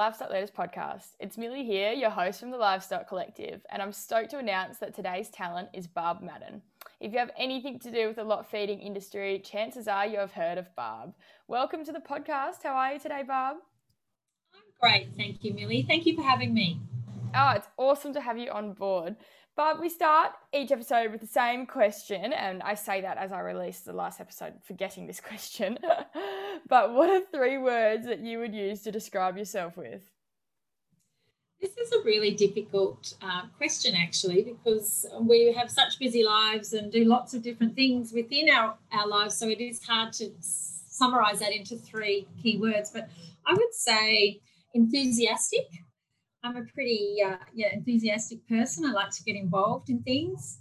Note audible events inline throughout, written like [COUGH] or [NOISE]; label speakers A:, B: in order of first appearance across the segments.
A: Livestock Leaders podcast. It's Millie here, your host from the Livestock Collective, and I'm stoked to announce that today's talent is Barb Madden. If you have anything to do with the lot feeding industry, chances are you have heard of Barb. Welcome to the podcast. How are you today, Barb?
B: I'm great. Thank you, Millie. Thank you for having me.
A: Oh, it's awesome to have you on board. But we start each episode with the same question, and I say that as I released the last episode, forgetting this [LAUGHS] question. but what are three words that you would use to describe yourself with?
B: This is a really difficult uh, question, actually, because we have such busy lives and do lots of different things within our, our lives. So it is hard to summarize that into three key words. But I would say enthusiastic, I'm a pretty uh, yeah enthusiastic person. I like to get involved in things.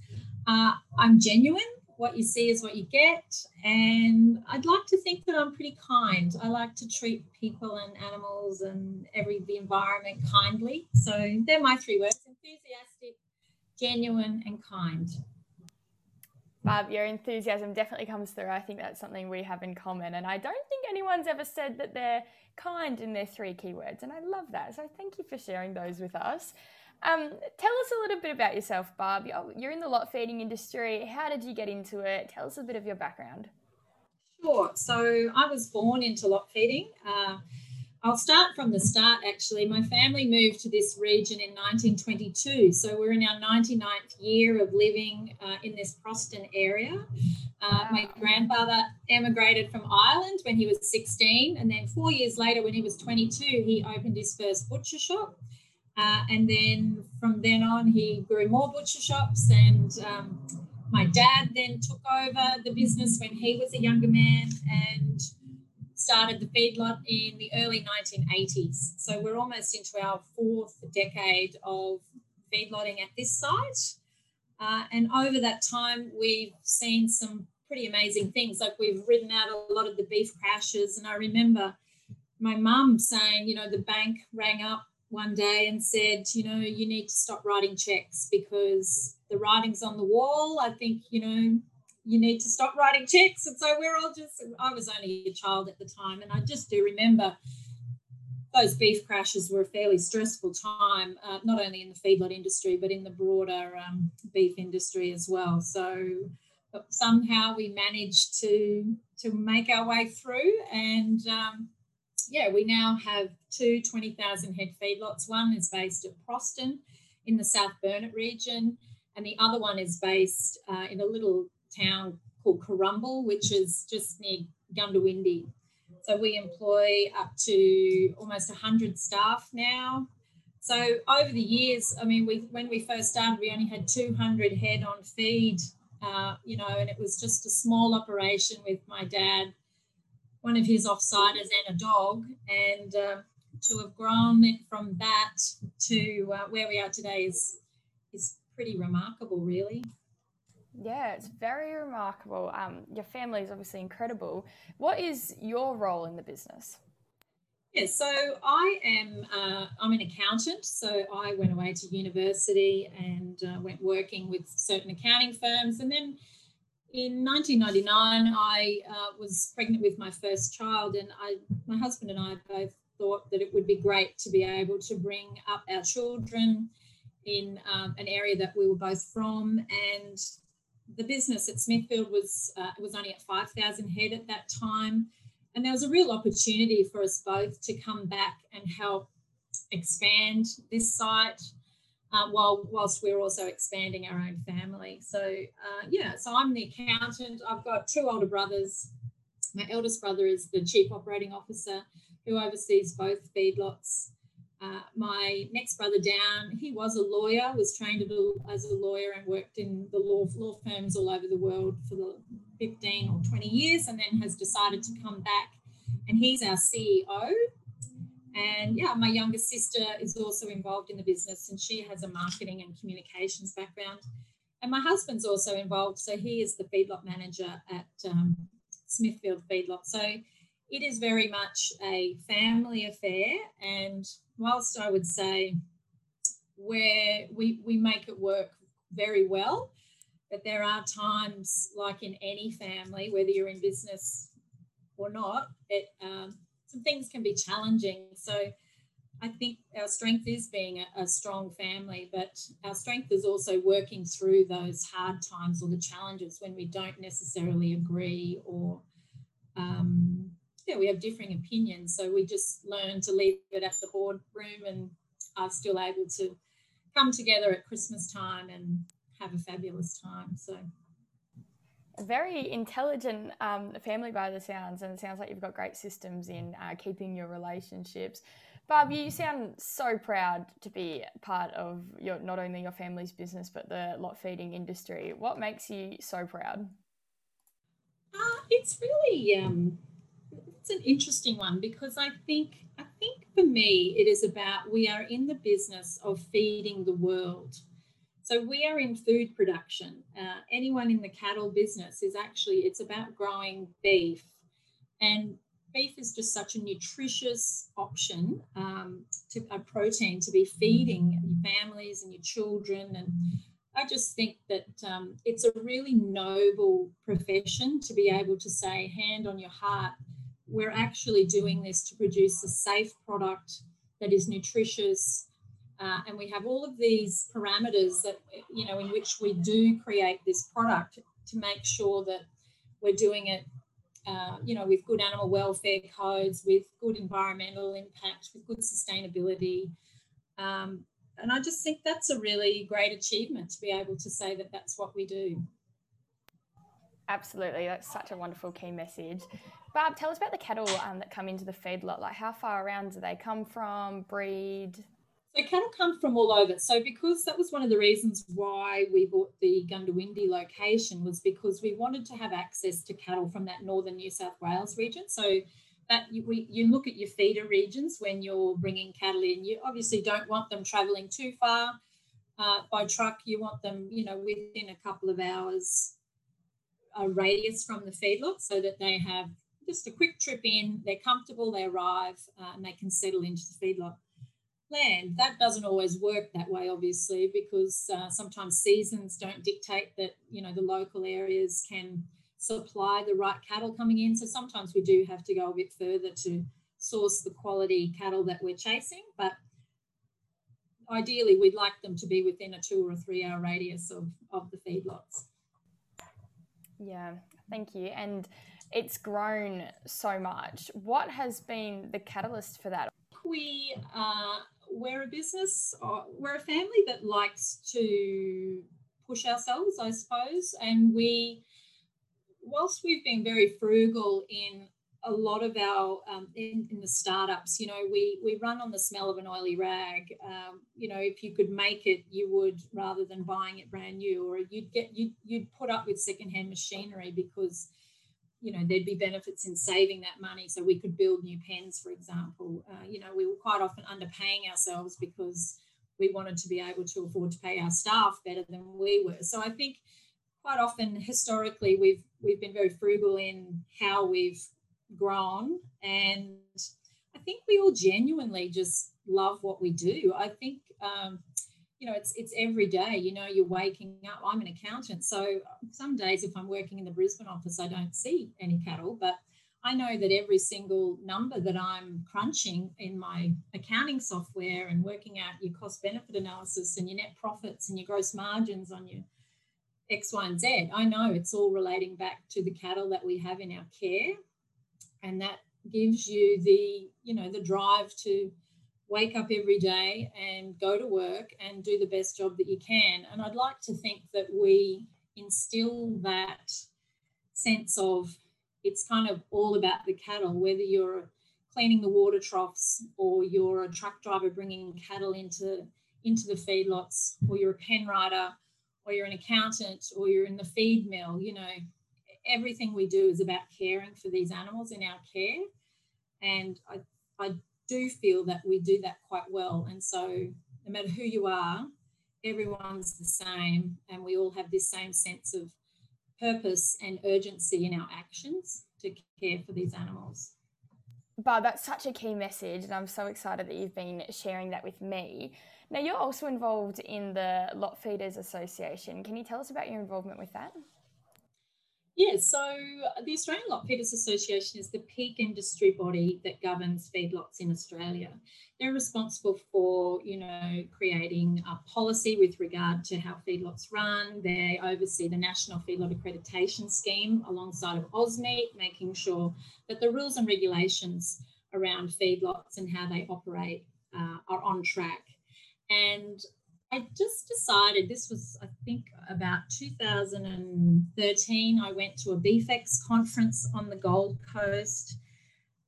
B: Uh, I'm genuine. What you see is what you get, and I'd like to think that I'm pretty kind. I like to treat people and animals and every the environment kindly. So they're my three words: enthusiastic, genuine, and kind.
A: Your enthusiasm definitely comes through. I think that's something we have in common. And I don't think anyone's ever said that they're kind in their three keywords. And I love that. So thank you for sharing those with us. Um, tell us a little bit about yourself, Barb. You're in the lot feeding industry. How did you get into it? Tell us a bit of your background.
B: Sure. So I was born into lot feeding. Uh, I'll start from the start actually. My family moved to this region in 1922. So we're in our 99th year of living uh, in this Proston area. Uh, my grandfather emigrated from Ireland when he was 16. And then four years later, when he was 22, he opened his first butcher shop. Uh, and then from then on, he grew more butcher shops. And um, my dad then took over the business when he was a younger man. And started the feedlot in the early 1980s. So we're almost into our fourth decade of feedlotting at this site. Uh, and over that time, we've seen some pretty amazing things. Like we've ridden out a lot of the beef crashes. And I remember my mum saying, you know, the bank rang up one day and said, you know, you need to stop writing checks because the writing's on the wall. I think, you know, you need to stop writing checks. And so we're all just, I was only a child at the time. And I just do remember those beef crashes were a fairly stressful time, uh, not only in the feedlot industry, but in the broader um, beef industry as well. So somehow we managed to, to make our way through. And um, yeah, we now have two 20,000 head feedlots. One is based at Proston in the South Burnett region, and the other one is based uh, in a little town called Corumble, which is just near Goondiwindi. So we employ up to almost 100 staff now. So over the years, I mean, we when we first started, we only had 200 head on feed, uh, you know, and it was just a small operation with my dad, one of his offsiders, and a dog. And uh, to have grown it from that to uh, where we are today is is pretty remarkable, really.
A: Yeah, it's very remarkable. Um, your family is obviously incredible. What is your role in the business?
B: Yeah, so I am uh, I'm an accountant. So I went away to university and uh, went working with certain accounting firms, and then in 1999 I uh, was pregnant with my first child, and I my husband and I both thought that it would be great to be able to bring up our children in um, an area that we were both from and the business at Smithfield was uh, was only at 5,000 head at that time, and there was a real opportunity for us both to come back and help expand this site. Uh, while whilst we're also expanding our own family, so uh, yeah, so I'm the accountant. I've got two older brothers. My eldest brother is the chief operating officer, who oversees both feedlots uh, my next brother down, he was a lawyer, was trained as a lawyer and worked in the law, law firms all over the world for the 15 or 20 years and then has decided to come back. And he's our CEO. And yeah, my younger sister is also involved in the business and she has a marketing and communications background. And my husband's also involved. So he is the feedlot manager at um, Smithfield Feedlot. So it is very much a family affair. And whilst I would say where we, we make it work very well, but there are times, like in any family, whether you're in business or not, it, um, some things can be challenging. So I think our strength is being a, a, strong family, but our strength is also working through those hard times or the challenges when we don't necessarily agree or um, yeah, we have differing opinions. So we just learn to leave it at the boardroom and are still able to come together at Christmas time and have a fabulous time. So
A: a very intelligent um, family by the sounds, and it sounds like you've got great systems in uh, keeping your relationships. Barb, you sound so proud to be part of your not only your family's business but the lot feeding industry. What makes you so proud?
B: Uh, it's really um, it's an interesting one because I think I think for me it is about we are in the business of feeding the world. So we are in food production. Uh, anyone in the cattle business is actually it's about growing beef, and beef is just such a nutritious option um, to a protein to be feeding your families and your children and I just think that um, it's a really noble profession to be able to say, hand on your heart, we're actually doing this to produce a safe product that is nutritious. Uh, and we have all of these parameters that, you know, in which we do create this product to make sure that we're doing it, uh, you know, with good animal welfare codes, with good environmental impact, with good sustainability. Um, and I just think that's a really great achievement to be able to say that that's what we do.
A: Absolutely, that's such a wonderful key message. Barb, tell us about the cattle um, that come into the feedlot. Like, how far around do they come from? Breed?
B: So cattle come from all over. So because that was one of the reasons why we bought the Goondiwindi location was because we wanted to have access to cattle from that northern New South Wales region. So that you, we, you look at your feeder regions when you're bringing cattle in. You obviously don't want them travelling too far uh, by truck. You want them, you know, within a couple of hours a radius from the feedlot so that they have just a quick trip in, they're comfortable, they arrive, uh, and they can settle into the feedlot land. That doesn't always work that way, obviously, because uh, sometimes seasons don't dictate that, you know, the local areas can supply the right cattle coming in. So sometimes we do have to go a bit further to source the quality cattle that we're chasing. But ideally, we'd like them to be within a two or a three hour radius of, of the feedlots.
A: Yeah, thank you. And it's grown so much. What has been the catalyst for that?
B: We uh, we're a business, uh, we're a family that likes to push ourselves, I suppose, and we, whilst we've been very frugal in a lot of our um, in, in, the startups you know we we run on the smell of an oily rag. Um, you know if you could make it you would rather than buying it brand new or you'd get you'd, you'd put up with secondhand machinery because you know there'd be benefits in saving that money. So we could build new pens for example. Uh, you know we were quite often underpaying ourselves because we wanted to be able to afford to pay our staff better than we were. So i think quite often historically we've we've been very frugal in how we've grown and i think we all genuinely just love what we do i think um, you know, it's it's every day. You know, you're waking up. I'm an accountant, so some days if I'm working in the Brisbane office, I don't see any cattle, but I know that every single number that I'm crunching in my accounting software and working out your cost benefit analysis and your net profits and your gross margins on your X, Y, and Z, I know it's all relating back to the cattle that we have in our care. And that gives you the, you know, the drive to wake up every day and go to work and do the best job that you can. And I'd like to think that we instill that sense of it's kind of all about the cattle, whether you're cleaning the water troughs or you're a truck driver bringing cattle into into the feedlots or you're a pen rider or you're an accountant or you're in the feed mill you know everything we do is about caring for these animals in our care and i i do feel that we do that quite well. And so, no matter who you are, everyone's the same, and we all have this same sense of purpose and urgency in our actions to care for these animals.
A: But that's such a key message, and I'm so excited that you've been sharing that with me. Now, you're also involved in the Lot Feeders Association. Can you tell us about your involvement with that?
B: Yeah, so the Australian Lot Feeders Association is the peak industry body that governs feedlots in Australia. They're responsible for, you know, creating a policy with regard to how feedlots run. They oversee the National Feedlot Accreditation Scheme alongside of AusMeat, making sure that the rules and regulations around feedlots and how they operate uh, are on track. And I just decided this was, I think, about 2013. I went to a BeefEx conference on the Gold Coast.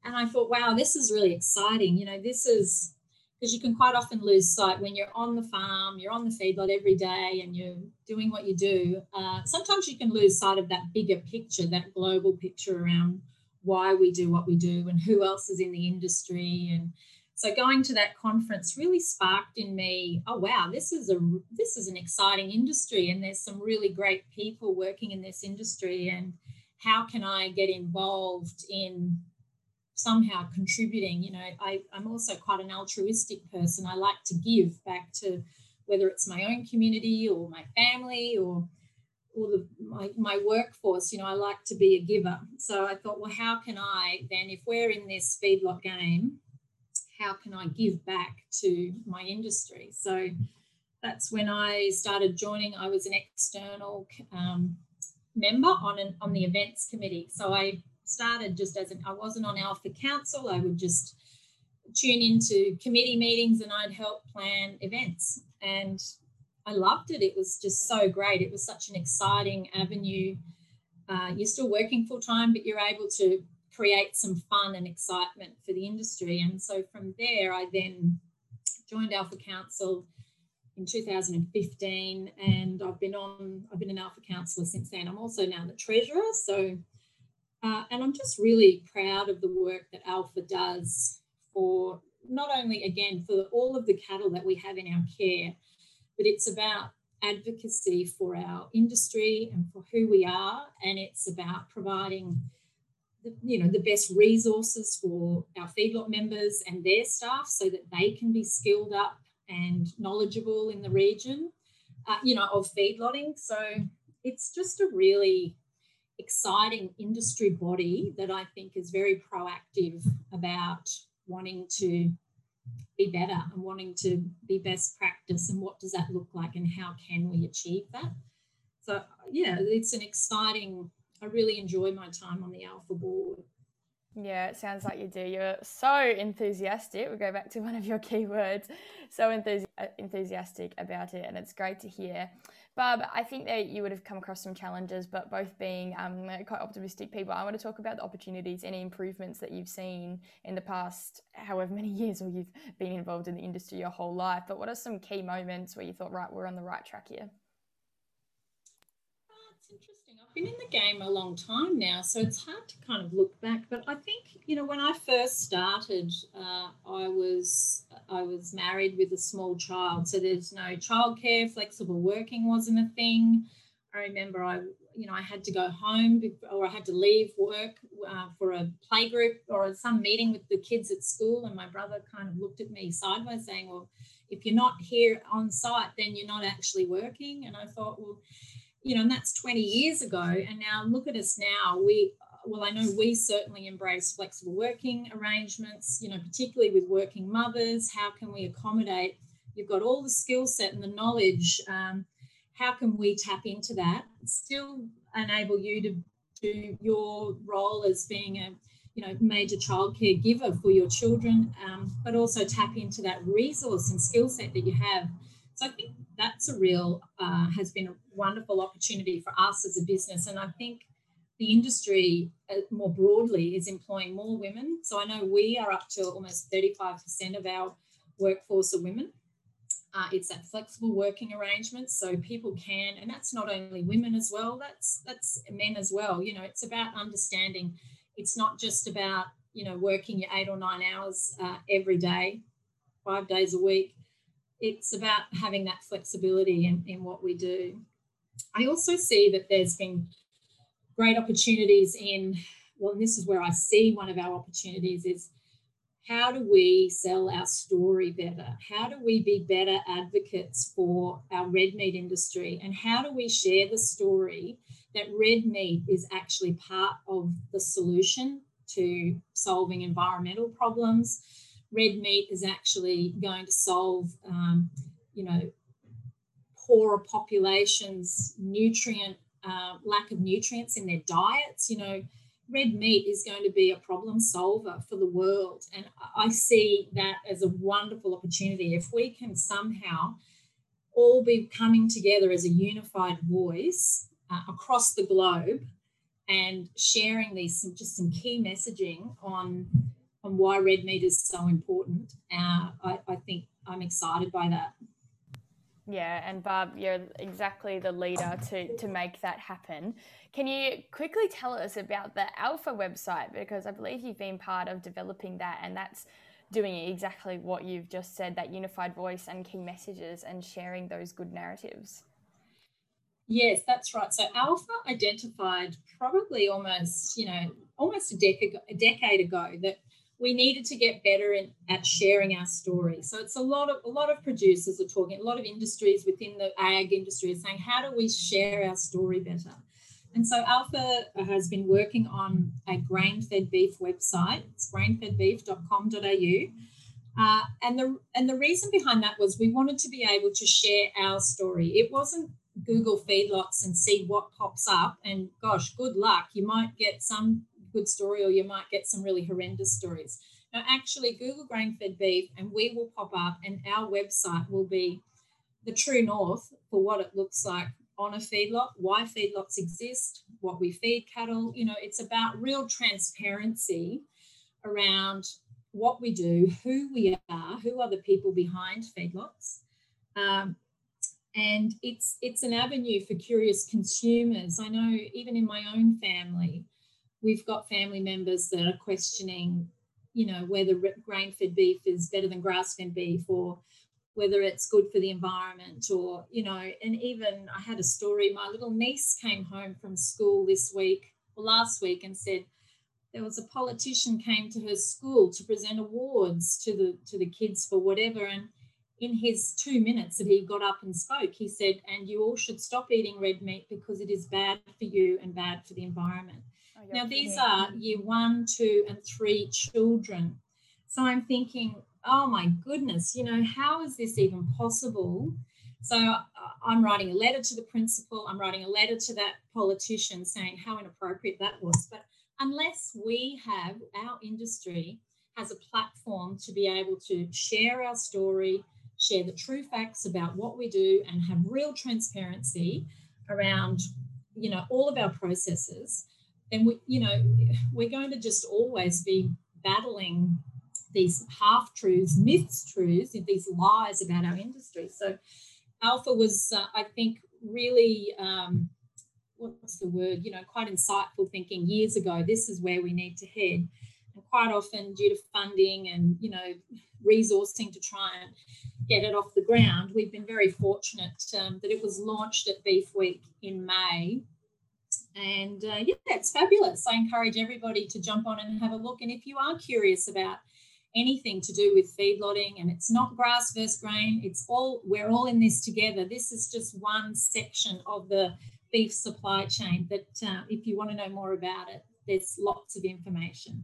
B: And I thought, wow, this is really exciting. You know, this is because you can quite often lose sight when you're on the farm, you're on the feedlot every day, and you're doing what you do. Uh, sometimes you can lose sight of that bigger picture, that global picture around why we do what we do and who else is in the industry and so going to that conference really sparked in me, oh wow, this is a this is an exciting industry and there's some really great people working in this industry and how can I get involved in somehow contributing? You know, I, I'm also quite an altruistic person. I like to give back to whether it's my own community or my family or or the, my, my workforce, you know, I like to be a giver. So I thought, well, how can I then, if we're in this feedlot game, how can I give back to my industry? So that's when I started joining. I was an external um, member on an, on the events committee. So I started just as an, I wasn't on ALFA Council. I would just tune into committee meetings and I'd help plan events. And I loved it. It was just so great. It was such an exciting avenue. Uh, you're still working full time, but you're able to create some fun and excitement for the industry. And so from there, I then joined ALFA Council in 2015, and I've been on. I've been an ALFA councillor since then. I'm also now the treasurer. So, uh, and I'm just really proud of the work that ALFA does for not only again for all of the cattle that we have in our care, but it's about advocacy for our industry and for who we are, and it's about providing you know the best resources for our feedlot members and their staff so that they can be skilled up and knowledgeable in the region uh, you know of feedlotting. So it's just a really exciting industry body that i think is very proactive about wanting to be better and wanting to be best practice and what does that look like and how can we achieve that? So yeah it's an exciting I really enjoy my time on the ALFA board.
A: Yeah, it sounds like you do. You're so enthusiastic. We'll go back to [LAUGHS] one of your key words. So enthusi- uh, enthusiastic about it, and it's great to hear. Barb, I think that you would have come across some challenges, but both being um, quite optimistic people, I want to talk about the opportunities, any improvements that you've seen in the past, however many [LAUGHS] years, or you've been involved in the industry your whole life. But what are some key moments where you thought, right, we're on the right track here?
B: I've been in the game a long time now, so it's hard to kind of look back. But I think you know when I first started, uh, I was I was married with a small child, so there's no childcare. Flexible working wasn't a thing. I remember I you know I had to go home or I had to leave work uh, for a playgroup or some meeting with the kids at school, and my brother kind of looked at me sideways, saying, "Well." If you're not here on site, then you're not actually working. And I thought, well, you know, and that's 20 years ago. And now look at us now. We, well, I know we certainly embrace flexible working arrangements, you know, particularly with working mothers. How can we accommodate? You've got all the skill set and the knowledge. Um, how can we tap into that? Still enable you to do your role as being a you know major childcare giver for your children, um, but also tap into that resource and skill set that you have. So I think that's a real uh, has been a wonderful opportunity for us as a business. And i think the industry uh, more broadly is employing more women. So i know we are up to almost 35% of our workforce are women. Uh, it's that flexible working arrangement. So people can and that's not only women as well that's that's men as well. You know it's about understanding. It's not just about you know working your eight or nine hours uh, every day five days a week. It's about having that flexibility in, in what we do. I also see that there's been great opportunities in, well, this is where I see one of our opportunities is how do we sell our story better? How do we be better advocates for our red meat industry? And how do we share the story that red meat is actually part of the solution to solving environmental problems? Red meat is actually going to solve, um, you know, poorer populations' nutrient uh, lack of nutrients in their diets. You know, red meat is going to be a problem solver for the world. And I see that as a wonderful opportunity. If we can somehow all be coming together as a unified voice uh, across the globe and sharing these some, just some key messaging on on why red meat is so important, uh, I, I think I'm excited by that.
A: Yeah, and Barb, you're exactly the leader to, to make that happen. Can you quickly tell us about the ALFA website? Because I believe you've been part of developing that, and that's doing exactly what you've just said that unified voice and key messages and sharing those good narratives.
B: Yes, that's right. So ALFA identified probably almost, you know, almost a decade, a decade ago that we needed to get better in, at sharing our story. So it's a lot of a lot of producers are talking, a lot of industries within the ag industry are saying, how do we share our story better? And so ALFA has been working on a grain-fed beef website. It's grainfedbeef.com.au. Uh, and the and the reason behind that was we wanted to be able to share our story. It wasn't Google feedlots and see what pops up. And gosh, good luck. You might get some good story or you might get some really horrendous stories. Now, actually, Google grain fed beef and we will pop up, and our website will be the true north for what it looks like on a feedlot, why feedlots exist, what we feed cattle. You know, it's about real transparency around what we do, who we are, who are the people behind feedlots. Um, and it's it's an avenue for curious consumers. I know even in my own family, we've got family members that are questioning, you know, whether grain fed beef is better than grass fed beef or whether it's good for the environment or, you know, and even I had a story. My little niece came home from school this week or last week and said, there was a politician came to her school to present awards to the to the kids for whatever and in his two minutes that he got up and spoke he said and you all should stop eating red meat because it is bad for you and bad for the environment now, these are year one, two, and three children. So I'm thinking, oh my goodness, you know, how is this even possible? So uh, I'm writing a letter to the principal, I'm writing a letter to that politician saying how inappropriate that was. But unless we have our industry has a platform to be able to share our story, share the true facts about what we do, and have real transparency around, you know, all of our processes, then we, you know, we're going to just always be battling these half truths, myths, truths, these lies about our industry. So, ALFA was, uh, I think, really. Um, what's the word? You know, quite insightful thinking years ago. This is where we need to head. And quite often, due to funding and you know resourcing to try and get it off the ground, we've been very fortunate um, that it was launched at Beef Week in May and uh, yeah, it's fabulous. I encourage everybody to jump on and have a look. And if you are curious about anything to do with feedlotting, and it's not grass versus grain, it's all we're all in this together. This is just one section of the beef supply chain. But uh, if you want to know more about it, there's lots of information.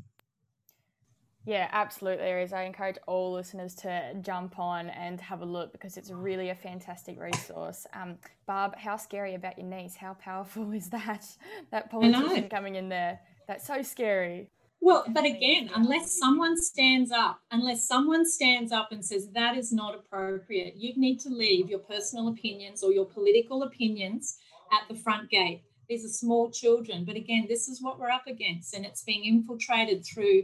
A: Yeah, absolutely there is. I encourage all listeners to jump on and have a look because it's really a fantastic resource. Um, Barb, how scary about your niece? How powerful [LAUGHS] is that? That politician coming in there. That's so scary.
B: Well, but again, unless someone stands up, unless someone stands up and says that is not appropriate, you need to leave your personal opinions or your political opinions at the front gate. These are small children, but again, this is what we're up against, and it's being infiltrated through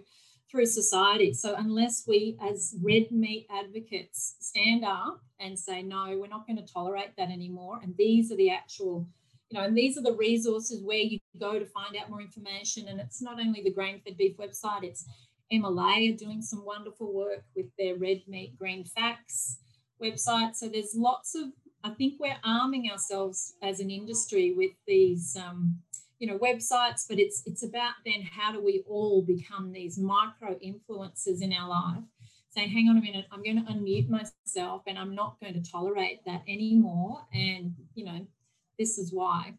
B: through society. So unless we as red meat advocates stand up and say, no, we're not going to tolerate that anymore. And these are the actual, you know, and these are the resources where you go to find out more information. And it's not only the grain fed beef website, it's MLA are doing some wonderful work with their red meat green facts website. So there's lots of, I think we're arming ourselves as an industry with these, um, you know websites but it's it's about then how do we all become these micro influencers in our life saying hang on a minute i'm going to unmute myself and i'm not going to tolerate that anymore and you know this is why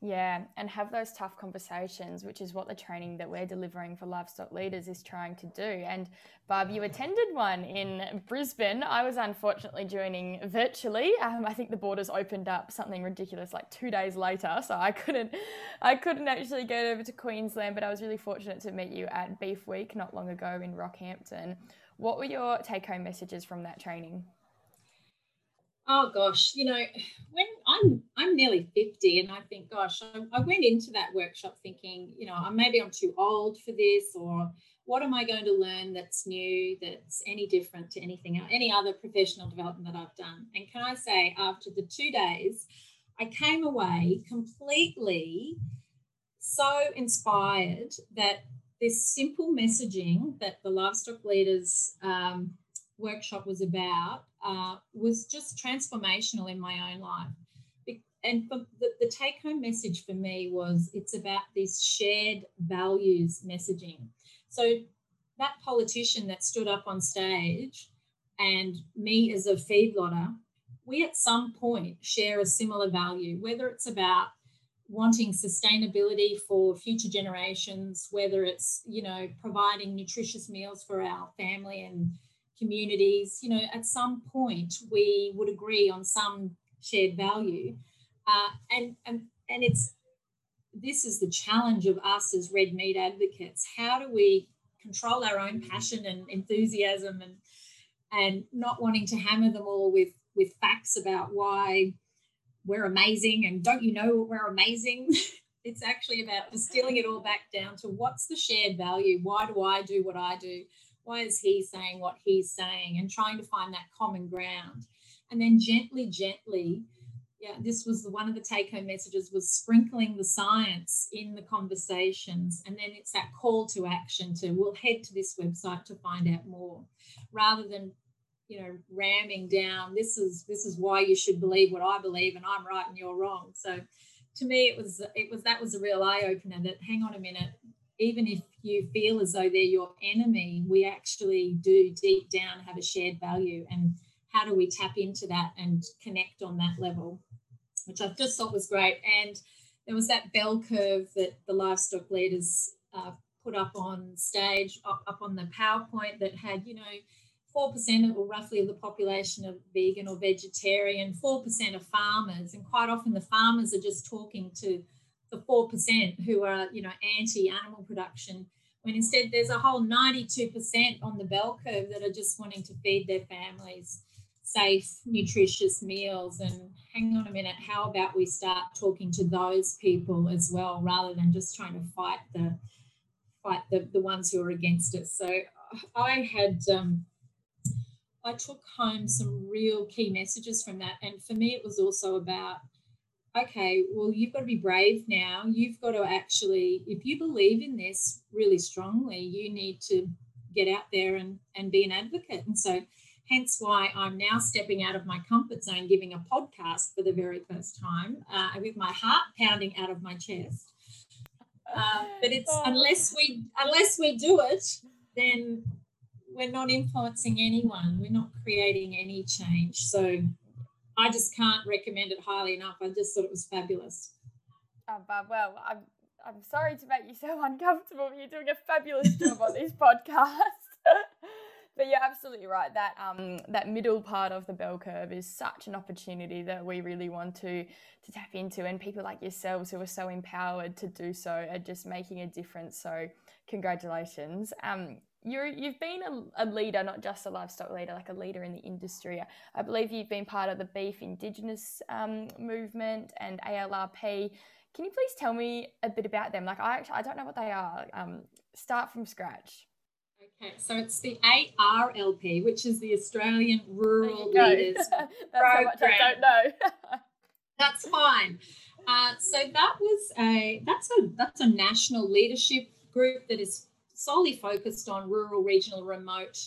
A: yeah, and have those tough conversations, which is what the training that we're delivering for livestock leaders is trying to do. And Barb, you attended one in Brisbane. I was unfortunately joining virtually. Um, I think the borders opened up something ridiculous like two days later, so I couldn't, I couldn't actually get over to Queensland. But I was really fortunate to meet you at Beef Week not long ago in Rockhampton. What were your take-home messages from that training?
B: Oh gosh, you know, when I'm I'm nearly 50 and I think, gosh, I, I went into that workshop thinking, you know, maybe I'm too old for this or what am I going to learn that's new, that's any different to anything, any other professional development that I've done? And can I say, after the two days, I came away completely so inspired that this simple messaging that the livestock leaders um, workshop was about uh, was just transformational in my own life. And the, the take home message for me was it's about this shared values messaging. So, that politician that stood up on stage and me as a feedlotter, we at some point share a similar value, whether it's about wanting sustainability for future generations, whether it's, you know, providing nutritious meals for our family and communities, you know, at some point we would agree on some shared value. Uh, and, and, and it's, this is the challenge of us as red meat advocates. How do we control our own passion and enthusiasm and, and not wanting to hammer them all with, with facts about why we're amazing and don't you know we're amazing? [LAUGHS] it's actually about distilling it all back down to what's the shared value? Why do I do what I do? Why is he saying what he's saying and trying to find that common ground. And then gently gently yeah this was the, one of the take home messages was sprinkling the science in the conversations. And then it's that call to action to we'll head to this website to find out more. Rather than you know ramming down this is this is why you should believe what i believe and i'm right and you're wrong. So to me it was it was that was a real eye opener that hang on a minute even if you feel as though they're your enemy, we actually do deep down have a shared value. And how do we tap into that and connect on that level? Which I just thought was great. And there was that bell curve that the livestock leaders uh, put up on stage, up, on the PowerPoint that had, you know, 4% or roughly of the population of vegan or vegetarian, 4% of farmers. And quite often the farmers are just talking to the 4% who are, you know, anti-animal production, when instead there's a whole 92% on the bell curve that are just wanting to feed their families safe, nutritious meals. And hang on a minute, how about we start talking to those people as well, rather than just trying to fight the fight the, the ones who are against it. So I had um, I took home some real key messages from that. And for me, it was also about okay, well, you've got to be brave now. You've got to actually, if you believe in this really strongly, you need to get out there and, and be an advocate. And so, hence why I'm now stepping out of my comfort zone, giving a podcast for the very first time uh, with my heart pounding out of my chest. Uh, but it's oh. unless we unless we do it, then we're not influencing anyone. We're not creating any change. So I just can't recommend it highly enough. I just thought it was fabulous.
A: Oh, well, I'm I'm sorry to make you so uncomfortable. You're doing a fabulous job on this [LAUGHS] podcast. [LAUGHS] but you're absolutely right. That um that middle part of the bell curve is such an opportunity that we really want to to tap into, and people like yourselves who are so empowered to do so are just making a difference. So congratulations. Um, you're you've been a, a, leader, not just a livestock leader, like a leader in the industry. I believe you've been part of the beef indigenous um, movement and ALRP. Can you please tell me a bit about them? Like I actually I don't know what they are. Um, start from scratch.
B: Okay, so it's the ARLP, which is the Australian Rural [LAUGHS] Leaders
A: That's Program. I don't know. [LAUGHS]
B: That's fine. Uh, so that was a that's a that's a national leadership group that is solely focused on rural, regional, remote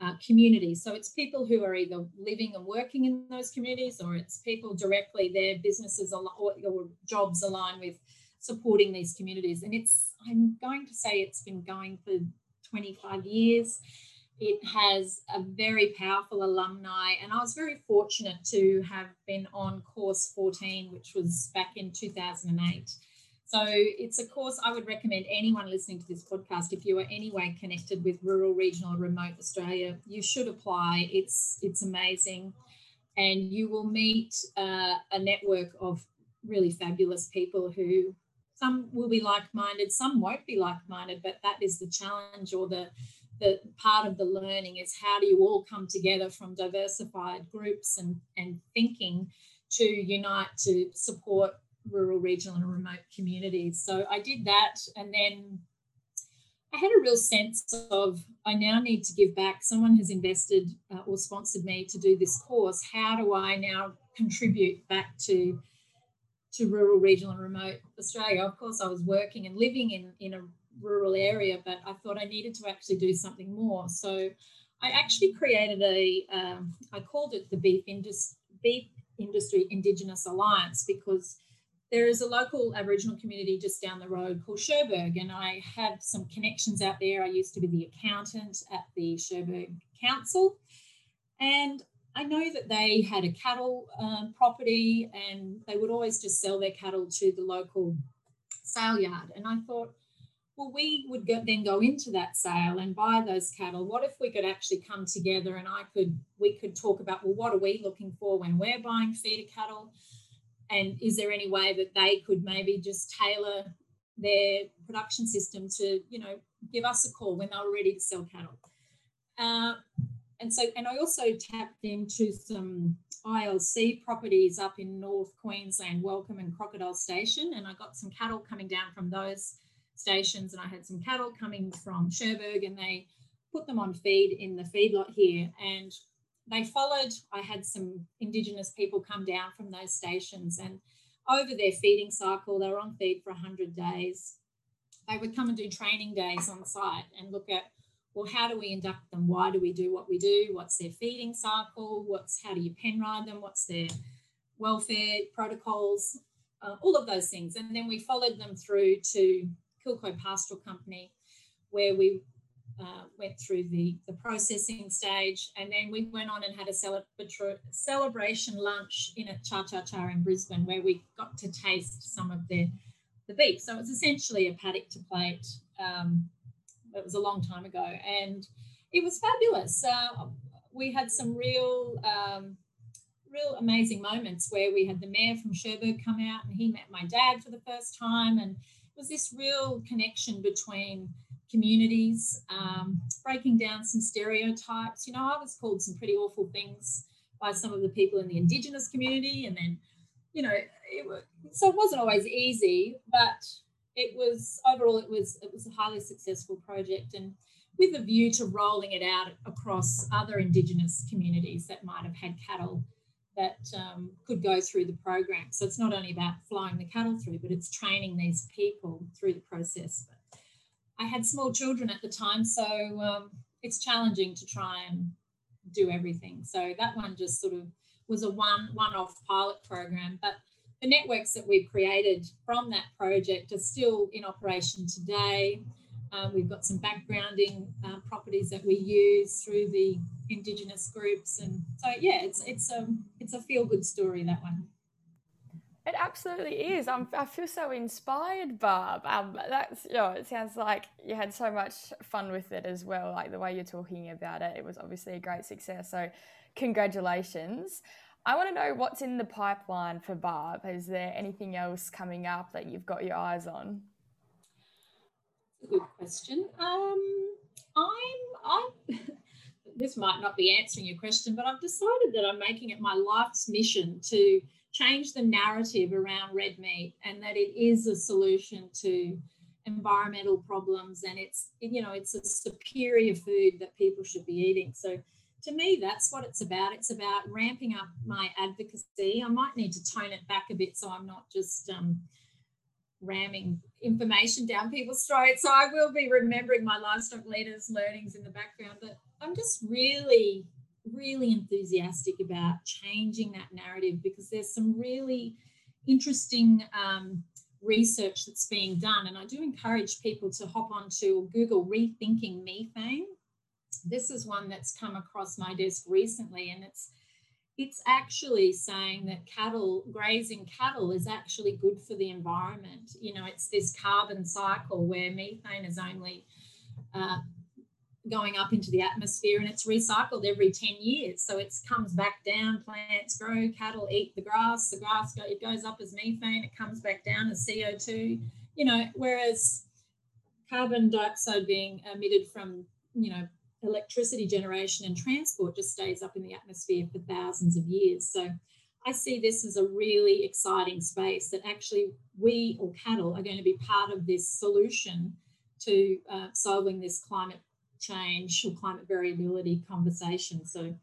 B: uh, communities. So it's people who are either living and working in those communities, or it's people directly their businesses or, or jobs align with supporting these communities. And it's, I'm going to say it's been going for 25 years. It has a very powerful alumni, and I was very fortunate to have been on course 14, which was back in 2008. So it's a course I would recommend anyone listening to this podcast. If you are anyway connected with rural, regional, remote Australia, you should apply. It's it's amazing, and you will meet uh, a network of really fabulous people who some will be like-minded, some won't be like-minded, but that is the challenge or the the part of the learning is how do you all come together from diversified groups and, and thinking to unite to support rural, regional, and remote communities. So I did that. And then I had a real sense of I now need to give back. Someone has invested uh, or sponsored me to do this course. How do I now contribute back to to rural, regional, and remote Australia? Of course, I was working and living in in a rural area, but I thought I needed to actually do something more. So I actually created a. Um, I called it the Beef, Indus- Beef Industry Indigenous Alliance because there is a local Aboriginal community just down the road called Cherbourg, and I have some connections out there. I used to be the accountant at the Cherbourg Council, and I know that they had a cattle um, property and they would always just sell their cattle to the local sale yard. And I thought, well, we would go, then go into that sale and buy those cattle. What if we could actually come together and I could we could talk about well, what are we looking for when we're buying feeder cattle? And is there any way that they could maybe just tailor their production system to you know give us a call when they were ready to sell cattle? Uh, and so and i also tapped into some ilc properties up in north queensland welcome and crocodile station and i got some cattle coming down from those stations and i had some cattle coming from cherbourg and they put them on feed in the feedlot here. And they followed. I had some Indigenous people come down from those stations, and over their feeding cycle, they were on feed for 100 days. They would come and do training days on site and look at, well, how do we induct them? Why do we do what we do? What's their feeding cycle? What's how do you pen ride them? What's their welfare protocols? Uh, all of those things. And then we followed them through to Kilcoy Pastoral Company, where we uh, went through the, the processing stage, and then we went on and had a celebration lunch in at Cha Cha Cha in Brisbane, where we got to taste some of the, the beef. So it was essentially a paddock to plate. Um, it was a long time ago, and it was fabulous. Uh, we had some real, um, real amazing moments where we had the mayor from Cherbourg come out, and he met my dad for the first time, and it was this real connection between communities, um, breaking down some stereotypes. You know, I was called some pretty awful things by some of the people in the Indigenous community, and then, you know, it was, so it wasn't always easy, but it was overall it was it was a highly successful project, and with a view to rolling it out across other Indigenous communities that might have had cattle that um, could go through the program. So it's not only about flying the cattle through, but it's training these people through the process. I had small children at the time, so um, it's challenging to try and do everything. So that one just sort of was a one one off pilot program, but the networks that we've created from that project are still in operation today. Um, we've got some backgrounding uh, properties that we use through the Indigenous groups, and so yeah, it's it's a it's a feel good story that one.
A: It absolutely is. I'm, I feel so inspired, Barb. Um, that's you know, it sounds like you had so much fun with it as well. Like the way you're talking about it, it was obviously a great success. So, congratulations. I want to know what's in the pipeline for Barb. Is there anything else coming up that you've got your eyes on?
B: good question. Um, I'm, I'm. [LAUGHS] this might not be answering your question, but I've decided that I'm making it my life's mission to change the narrative around red meat and that it is a solution to environmental problems and it's you know it's a superior food that people should be eating. So to me that's what it's about. It's about ramping up my advocacy. I might need to tone it back a bit so i'm not just um, ramming information down people's throats. So i will be remembering my livestock leaders learnings in the background but i'm just really really enthusiastic about changing that narrative because there's some really interesting um, research that's being done. And I do encourage people to hop onto Google rethinking methane. This is one that's come across my desk recently, and it's it's actually saying that cattle grazing cattle is actually good for the environment. You know, it's this carbon cycle where methane is only uh, going up into the atmosphere and it's recycled every 10 years. So it comes back down, plants grow, cattle eat the grass, the grass go, it goes up as methane, it comes back down as CO2, you know, whereas carbon dioxide being emitted from, you know, electricity generation and transport just stays up in the atmosphere for thousands of years. So I see this as a really exciting space that actually we or cattle are going to be part of this solution to uh, solving this climate change or climate variability conversation. So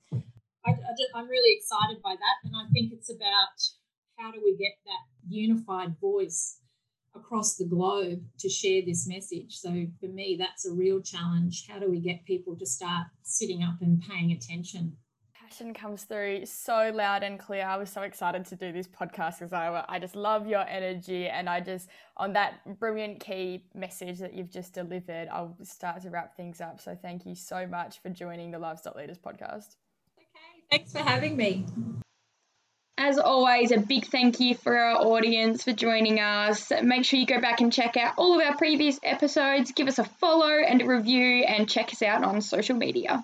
B: I, am really excited by that. And I think it's about how do we get that unified voice across the globe to share this message. So for me, that's a real challenge. How do we get people to start sitting up and paying attention?
A: Passion comes through so loud and clear. I was so excited to do this podcast because I, I just love your energy. And I just, on that brilliant key message that you've just delivered, I'll start to wrap things up. So thank you so much for joining the Livestock Leaders podcast.
B: Okay, thanks for having me.
C: As always, a big thank you for our audience for joining us. Make sure you go back and check out all of our previous episodes, give us a follow and a review, and check us out on social media.